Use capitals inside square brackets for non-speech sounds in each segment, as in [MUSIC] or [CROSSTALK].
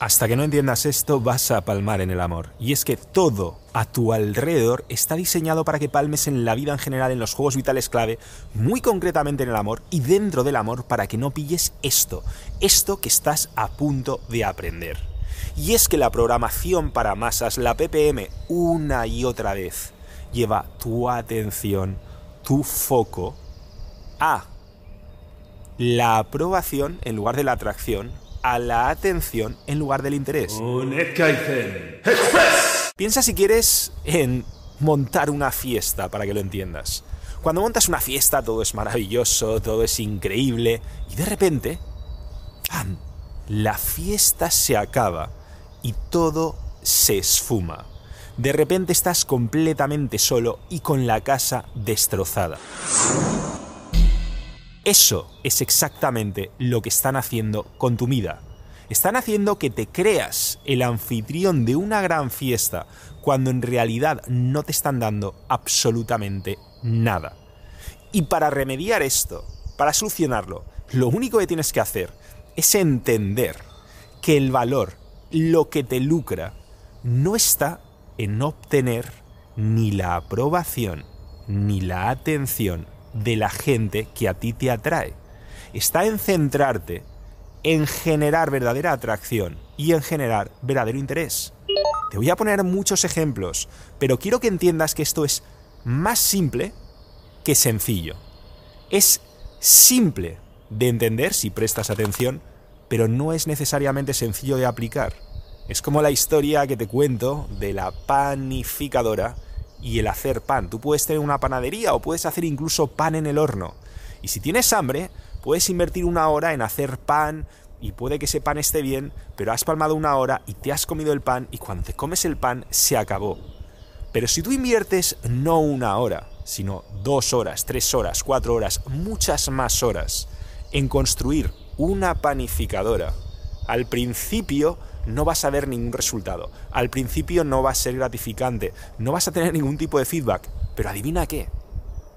Hasta que no entiendas esto vas a palmar en el amor. Y es que todo a tu alrededor está diseñado para que palmes en la vida en general, en los juegos vitales clave, muy concretamente en el amor y dentro del amor para que no pilles esto, esto que estás a punto de aprender. Y es que la programación para masas, la PPM, una y otra vez, lleva tu atención, tu foco a la aprobación en lugar de la atracción a la atención en lugar del interés. Piensa si quieres en montar una fiesta para que lo entiendas. Cuando montas una fiesta todo es maravilloso, todo es increíble y de repente, ¡pam! La fiesta se acaba y todo se esfuma. De repente estás completamente solo y con la casa destrozada. Eso es exactamente lo que están haciendo con tu vida. Están haciendo que te creas el anfitrión de una gran fiesta cuando en realidad no te están dando absolutamente nada. Y para remediar esto, para solucionarlo, lo único que tienes que hacer es entender que el valor, lo que te lucra, no está en obtener ni la aprobación ni la atención de la gente que a ti te atrae. Está en centrarte en generar verdadera atracción y en generar verdadero interés. Te voy a poner muchos ejemplos, pero quiero que entiendas que esto es más simple que sencillo. Es simple de entender si prestas atención, pero no es necesariamente sencillo de aplicar. Es como la historia que te cuento de la panificadora y el hacer pan. Tú puedes tener una panadería o puedes hacer incluso pan en el horno. Y si tienes hambre, puedes invertir una hora en hacer pan y puede que ese pan esté bien, pero has palmado una hora y te has comido el pan y cuando te comes el pan se acabó. Pero si tú inviertes no una hora, sino dos horas, tres horas, cuatro horas, muchas más horas en construir una panificadora, al principio no vas a ver ningún resultado. Al principio no va a ser gratificante, no vas a tener ningún tipo de feedback. Pero adivina qué.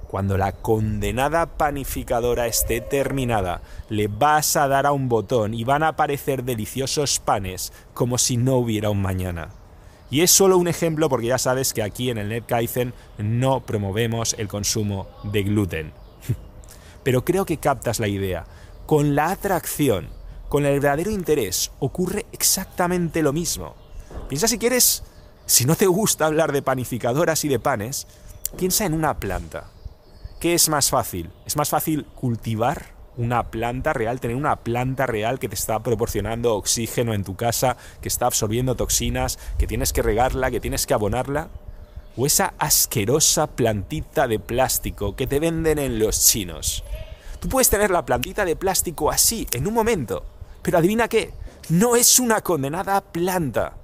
Cuando la condenada panificadora esté terminada, le vas a dar a un botón y van a aparecer deliciosos panes como si no hubiera un mañana. Y es solo un ejemplo porque ya sabes que aquí en el NetKaizen no promovemos el consumo de gluten. [LAUGHS] Pero creo que captas la idea. Con la atracción con el verdadero interés ocurre exactamente lo mismo. Piensa si quieres, si no te gusta hablar de panificadoras y de panes, piensa en una planta. ¿Qué es más fácil? ¿Es más fácil cultivar una planta real, tener una planta real que te está proporcionando oxígeno en tu casa, que está absorbiendo toxinas, que tienes que regarla, que tienes que abonarla? ¿O esa asquerosa plantita de plástico que te venden en los chinos? Tú puedes tener la plantita de plástico así, en un momento, pero adivina qué, no es una condenada planta.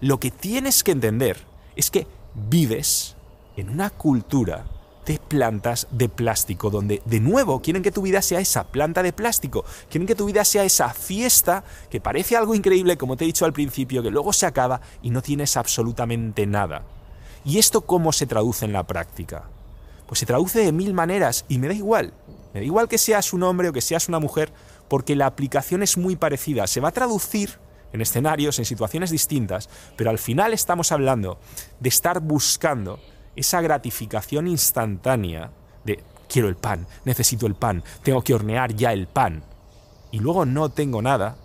Lo que tienes que entender es que vives en una cultura de plantas de plástico, donde de nuevo quieren que tu vida sea esa planta de plástico, quieren que tu vida sea esa fiesta que parece algo increíble, como te he dicho al principio, que luego se acaba y no tienes absolutamente nada. ¿Y esto cómo se traduce en la práctica? Pues se traduce de mil maneras y me da igual. Me da igual que seas un hombre o que seas una mujer, porque la aplicación es muy parecida. Se va a traducir en escenarios, en situaciones distintas, pero al final estamos hablando de estar buscando esa gratificación instantánea de quiero el pan, necesito el pan, tengo que hornear ya el pan, y luego no tengo nada,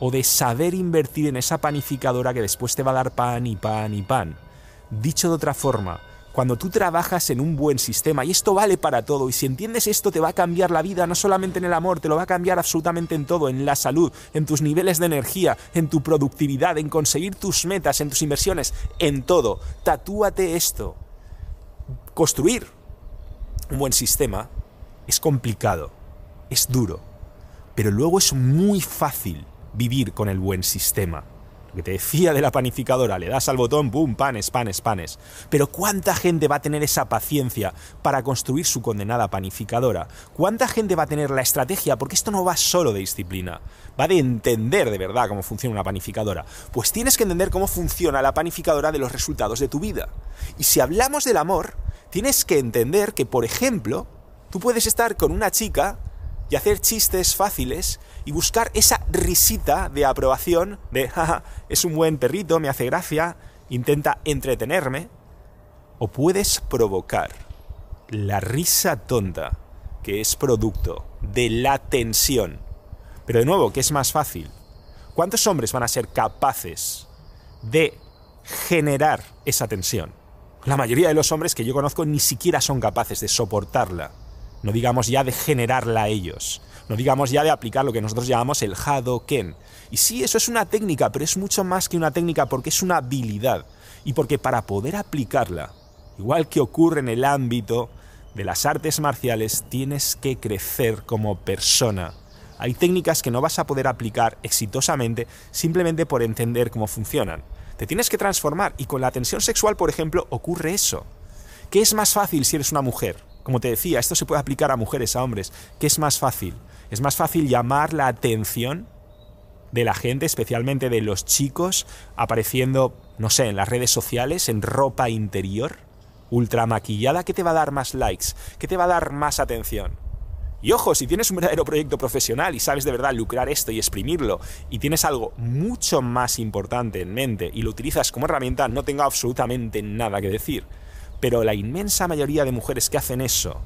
o de saber invertir en esa panificadora que después te va a dar pan y pan y pan. Dicho de otra forma, cuando tú trabajas en un buen sistema, y esto vale para todo, y si entiendes esto te va a cambiar la vida, no solamente en el amor, te lo va a cambiar absolutamente en todo, en la salud, en tus niveles de energía, en tu productividad, en conseguir tus metas, en tus inversiones, en todo. Tatúate esto. Construir un buen sistema es complicado, es duro, pero luego es muy fácil vivir con el buen sistema que te decía de la panificadora, le das al botón, ¡pum! panes, panes, panes. Pero ¿cuánta gente va a tener esa paciencia para construir su condenada panificadora? ¿Cuánta gente va a tener la estrategia? Porque esto no va solo de disciplina, va de entender de verdad cómo funciona una panificadora. Pues tienes que entender cómo funciona la panificadora de los resultados de tu vida. Y si hablamos del amor, tienes que entender que, por ejemplo, tú puedes estar con una chica y hacer chistes fáciles y buscar esa risita de aprobación de, jaja, es un buen perrito, me hace gracia, intenta entretenerme. O puedes provocar la risa tonta, que es producto de la tensión. Pero de nuevo, ¿qué es más fácil? ¿Cuántos hombres van a ser capaces de generar esa tensión? La mayoría de los hombres que yo conozco ni siquiera son capaces de soportarla. No digamos ya de generarla ellos. No digamos ya de aplicar lo que nosotros llamamos el Hadoken. Y sí, eso es una técnica, pero es mucho más que una técnica porque es una habilidad. Y porque para poder aplicarla, igual que ocurre en el ámbito de las artes marciales, tienes que crecer como persona. Hay técnicas que no vas a poder aplicar exitosamente simplemente por entender cómo funcionan. Te tienes que transformar y con la tensión sexual, por ejemplo, ocurre eso. ¿Qué es más fácil si eres una mujer? Como te decía, esto se puede aplicar a mujeres, a hombres. ¿Qué es más fácil? Es más fácil llamar la atención de la gente, especialmente de los chicos, apareciendo, no sé, en las redes sociales, en ropa interior, ultra maquillada. ¿Qué te va a dar más likes? ¿Qué te va a dar más atención? Y ojo, si tienes un verdadero proyecto profesional y sabes de verdad lucrar esto y exprimirlo, y tienes algo mucho más importante en mente y lo utilizas como herramienta, no tengo absolutamente nada que decir. Pero la inmensa mayoría de mujeres que hacen eso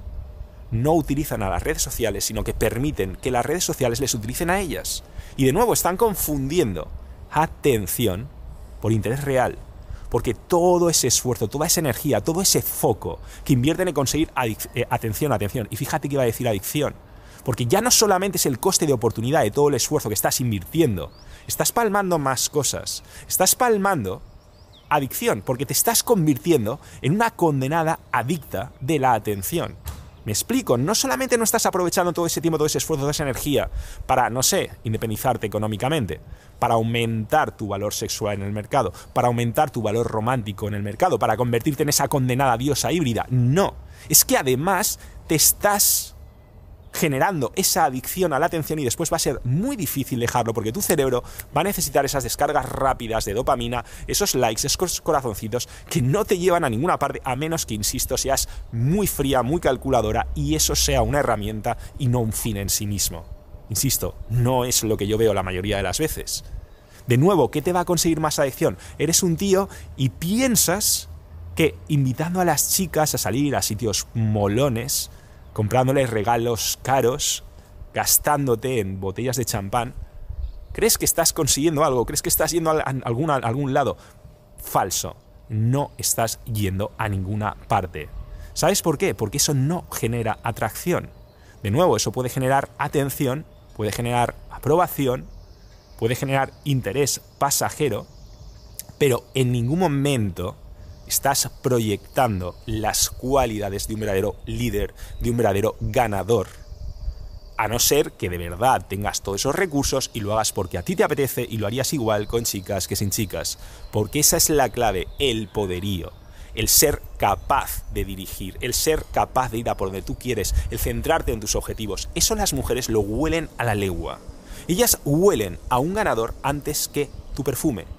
no utilizan a las redes sociales, sino que permiten que las redes sociales les utilicen a ellas. Y de nuevo están confundiendo atención por interés real. Porque todo ese esfuerzo, toda esa energía, todo ese foco que invierten en conseguir eh, atención, atención, y fíjate que iba a decir adicción, porque ya no solamente es el coste de oportunidad de todo el esfuerzo que estás invirtiendo, estás palmando más cosas, estás palmando adicción, porque te estás convirtiendo en una condenada adicta de la atención. Me explico, no solamente no estás aprovechando todo ese tiempo, todo ese esfuerzo, toda esa energía para, no sé, independizarte económicamente, para aumentar tu valor sexual en el mercado, para aumentar tu valor romántico en el mercado, para convertirte en esa condenada diosa híbrida. No, es que además te estás generando esa adicción a la atención y después va a ser muy difícil dejarlo porque tu cerebro va a necesitar esas descargas rápidas de dopamina, esos likes, esos corazoncitos que no te llevan a ninguna parte a menos que, insisto, seas muy fría, muy calculadora y eso sea una herramienta y no un fin en sí mismo. Insisto, no es lo que yo veo la mayoría de las veces. De nuevo, ¿qué te va a conseguir más adicción? Eres un tío y piensas que invitando a las chicas a salir a sitios molones, comprándoles regalos caros, gastándote en botellas de champán, ¿crees que estás consiguiendo algo? ¿Crees que estás yendo a algún, lado? Falso. No estás yendo a ninguna parte. ¿Sabes por qué? Porque eso no genera atracción. De nuevo, eso puede generar atención, puede generar aprobación, puede generar interés pasajero, pero en ningún momento estás proyectando las cualidades de un verdadero líder, de un verdadero ganador. A no ser que de verdad tengas todos esos recursos y lo hagas porque a ti te apetece y lo harías igual con chicas que sin chicas. Porque esa es la clave, el poderío. El ser capaz de dirigir, el ser capaz de ir a por donde tú quieres, el centrarte en tus objetivos. Eso las mujeres lo huelen a la legua. Ellas huelen a un ganador antes que tu perfume.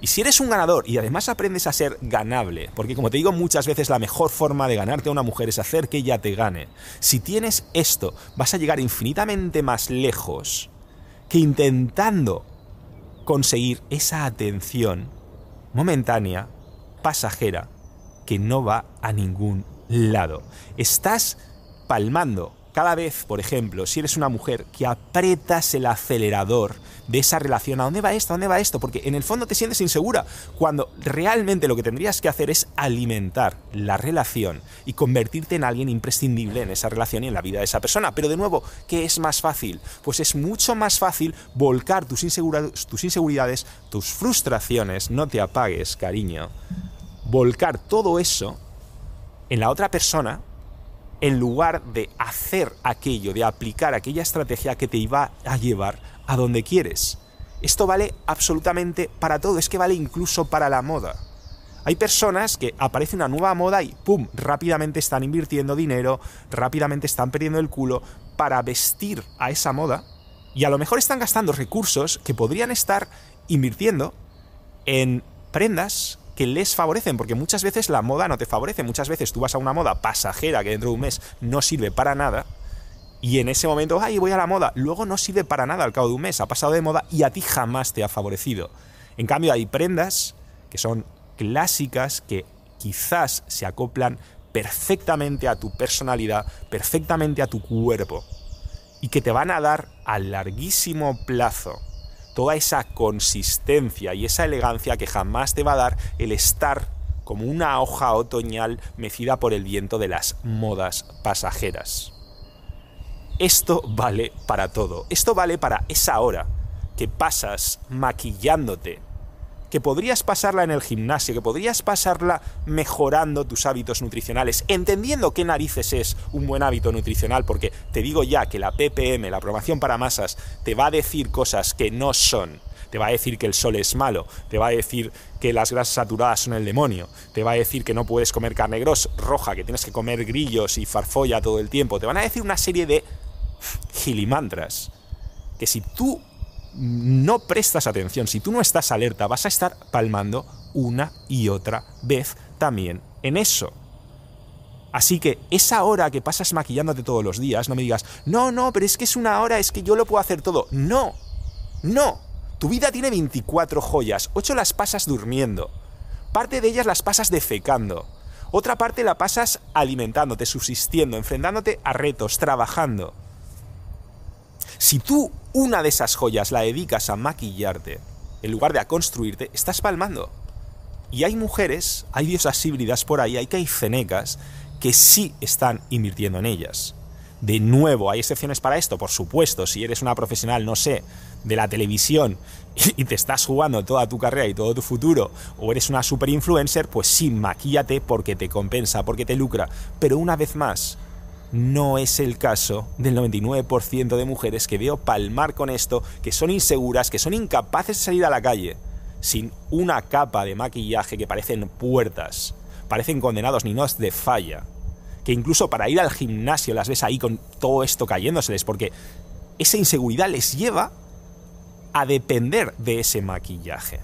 Y si eres un ganador y además aprendes a ser ganable, porque como te digo muchas veces la mejor forma de ganarte a una mujer es hacer que ella te gane, si tienes esto vas a llegar infinitamente más lejos que intentando conseguir esa atención momentánea, pasajera, que no va a ningún lado. Estás palmando cada vez, por ejemplo, si eres una mujer que apretas el acelerador de esa relación, ¿a dónde va esto? ¿A dónde va esto? Porque en el fondo te sientes insegura, cuando realmente lo que tendrías que hacer es alimentar la relación y convertirte en alguien imprescindible en esa relación y en la vida de esa persona. Pero de nuevo, ¿qué es más fácil? Pues es mucho más fácil volcar tus, tus inseguridades, tus frustraciones, no te apagues, cariño, volcar todo eso en la otra persona en lugar de hacer aquello, de aplicar aquella estrategia que te iba a llevar a donde quieres. Esto vale absolutamente para todo, es que vale incluso para la moda. Hay personas que aparece una nueva moda y ¡pum! rápidamente están invirtiendo dinero, rápidamente están perdiendo el culo para vestir a esa moda y a lo mejor están gastando recursos que podrían estar invirtiendo en prendas que les favorecen, porque muchas veces la moda no te favorece, muchas veces tú vas a una moda pasajera que dentro de un mes no sirve para nada, Y en ese momento, ay, voy a la moda. Luego no sirve para nada al cabo de un mes. Ha pasado de moda y a ti jamás te ha favorecido. En cambio, hay prendas que son clásicas, que quizás se acoplan perfectamente a tu personalidad, perfectamente a tu cuerpo. Y que te van a dar a larguísimo plazo toda esa consistencia y esa elegancia que jamás te va a dar el estar como una hoja otoñal mecida por el viento de las modas pasajeras. Esto vale para todo. Esto vale para esa hora que pasas maquillándote, que podrías pasarla en el gimnasio, que podrías pasarla mejorando tus hábitos nutricionales, entendiendo qué narices es un buen hábito nutricional, porque te digo ya que la PPM, la aprobación para masas, te va a decir cosas que no son. Te va a decir que el sol es malo, te va a decir que las grasas saturadas son el demonio, te va a decir que no puedes comer carne gros, roja, que tienes que comer grillos y farfolla todo el tiempo, te van a decir una serie de gilimantras que si tú no prestas atención, si tú no estás alerta, vas a estar palmando una y otra vez también en eso. Así que esa hora que pasas maquillándote todos los días, no me digas, no, no, pero es que es una hora, es que yo lo puedo hacer todo. No, no. Tu vida tiene 24 joyas, 8 las pasas durmiendo. Parte de ellas las pasas defecando. Otra parte la pasas alimentándote, subsistiendo, enfrentándote a retos, trabajando. Si tú una de esas joyas la dedicas a maquillarte, en lugar de a construirte, estás palmando. Y hay mujeres, hay diosas híbridas por ahí, hay cenecas que sí están invirtiendo en ellas. De nuevo, hay excepciones para esto, por supuesto, si eres una profesional, no sé, de la televisión [LAUGHS] y te estás jugando toda tu carrera y todo tu futuro, o eres una super influencer, pues sí, maquíllate porque te compensa, porque te lucra. Pero una vez más, no es el caso del 99% de mujeres que veo palmar con esto, que son inseguras, que son incapaces de salir a la calle sin una capa de maquillaje que parecen puertas, parecen condenados ni nos de falla, que incluso para ir al gimnasio las ves ahí con todo esto cayéndoseles, porque esa inseguridad les lleva a depender de ese maquillaje.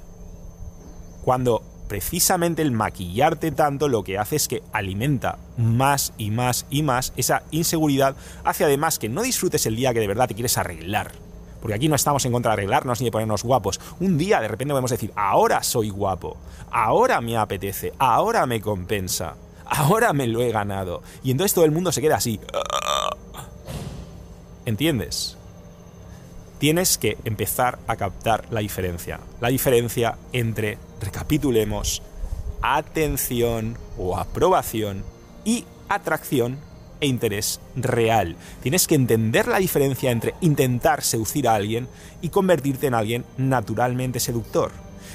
Cuando precisamente el maquillarte tanto lo que hace es que alimenta más y más y más esa inseguridad, hace además que no disfrutes el día que de verdad te quieres arreglar. Porque aquí no estamos en contra de arreglarnos ni de ponernos guapos. Un día de repente podemos decir, ahora soy guapo, ahora me apetece, ahora me compensa, ahora me lo he ganado. Y entonces todo el mundo se queda así. ¿Entiendes? tienes que empezar a captar la diferencia. La diferencia entre, recapitulemos, atención o aprobación y atracción e interés real. Tienes que entender la diferencia entre intentar seducir a alguien y convertirte en alguien naturalmente seductor.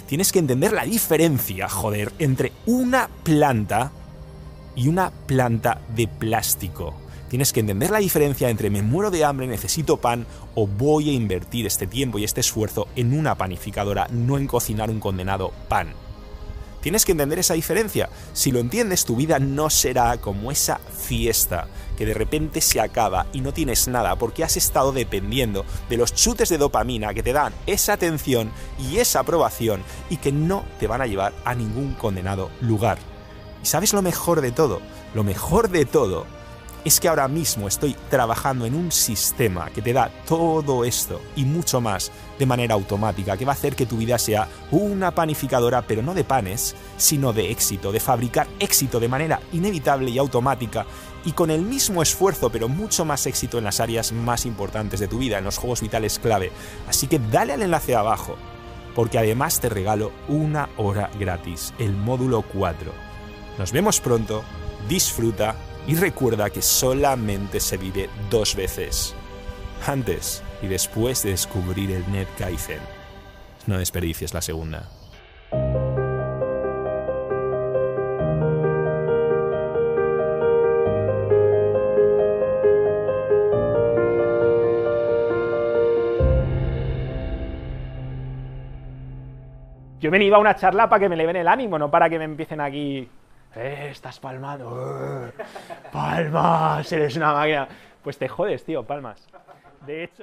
Tienes que entender la diferencia, joder, entre una planta y una planta de plástico. Tienes que entender la diferencia entre me muero de hambre, necesito pan o voy a invertir este tiempo y este esfuerzo en una panificadora, no en cocinar un condenado pan. Tienes que entender esa diferencia. Si lo entiendes, tu vida no será como esa fiesta que de repente se acaba y no tienes nada porque has estado dependiendo de los chutes de dopamina que te dan esa atención y esa aprobación y que no te van a llevar a ningún condenado lugar. ¿Y sabes lo mejor de todo? Lo mejor de todo es que ahora mismo estoy trabajando en un sistema que te da todo esto y mucho más de manera automática, que va a hacer que tu vida sea una panificadora, pero no de panes, sino de éxito, de fabricar éxito de manera inevitable y automática y con el mismo esfuerzo, pero mucho más éxito en las áreas más importantes de tu vida, en los juegos vitales clave. Así que dale al enlace abajo, porque además te regalo una hora gratis, el módulo 4. Nos vemos pronto, disfruta y recuerda que solamente se vive dos veces, antes y después de descubrir el Net Kaizen. No desperdicies la segunda. Yo he venido a una charla para que me le ven el ánimo, no para que me empiecen aquí eh, estás palmado, eh, palmas, eres una máquina. Pues te jodes, tío, palmas. De hecho...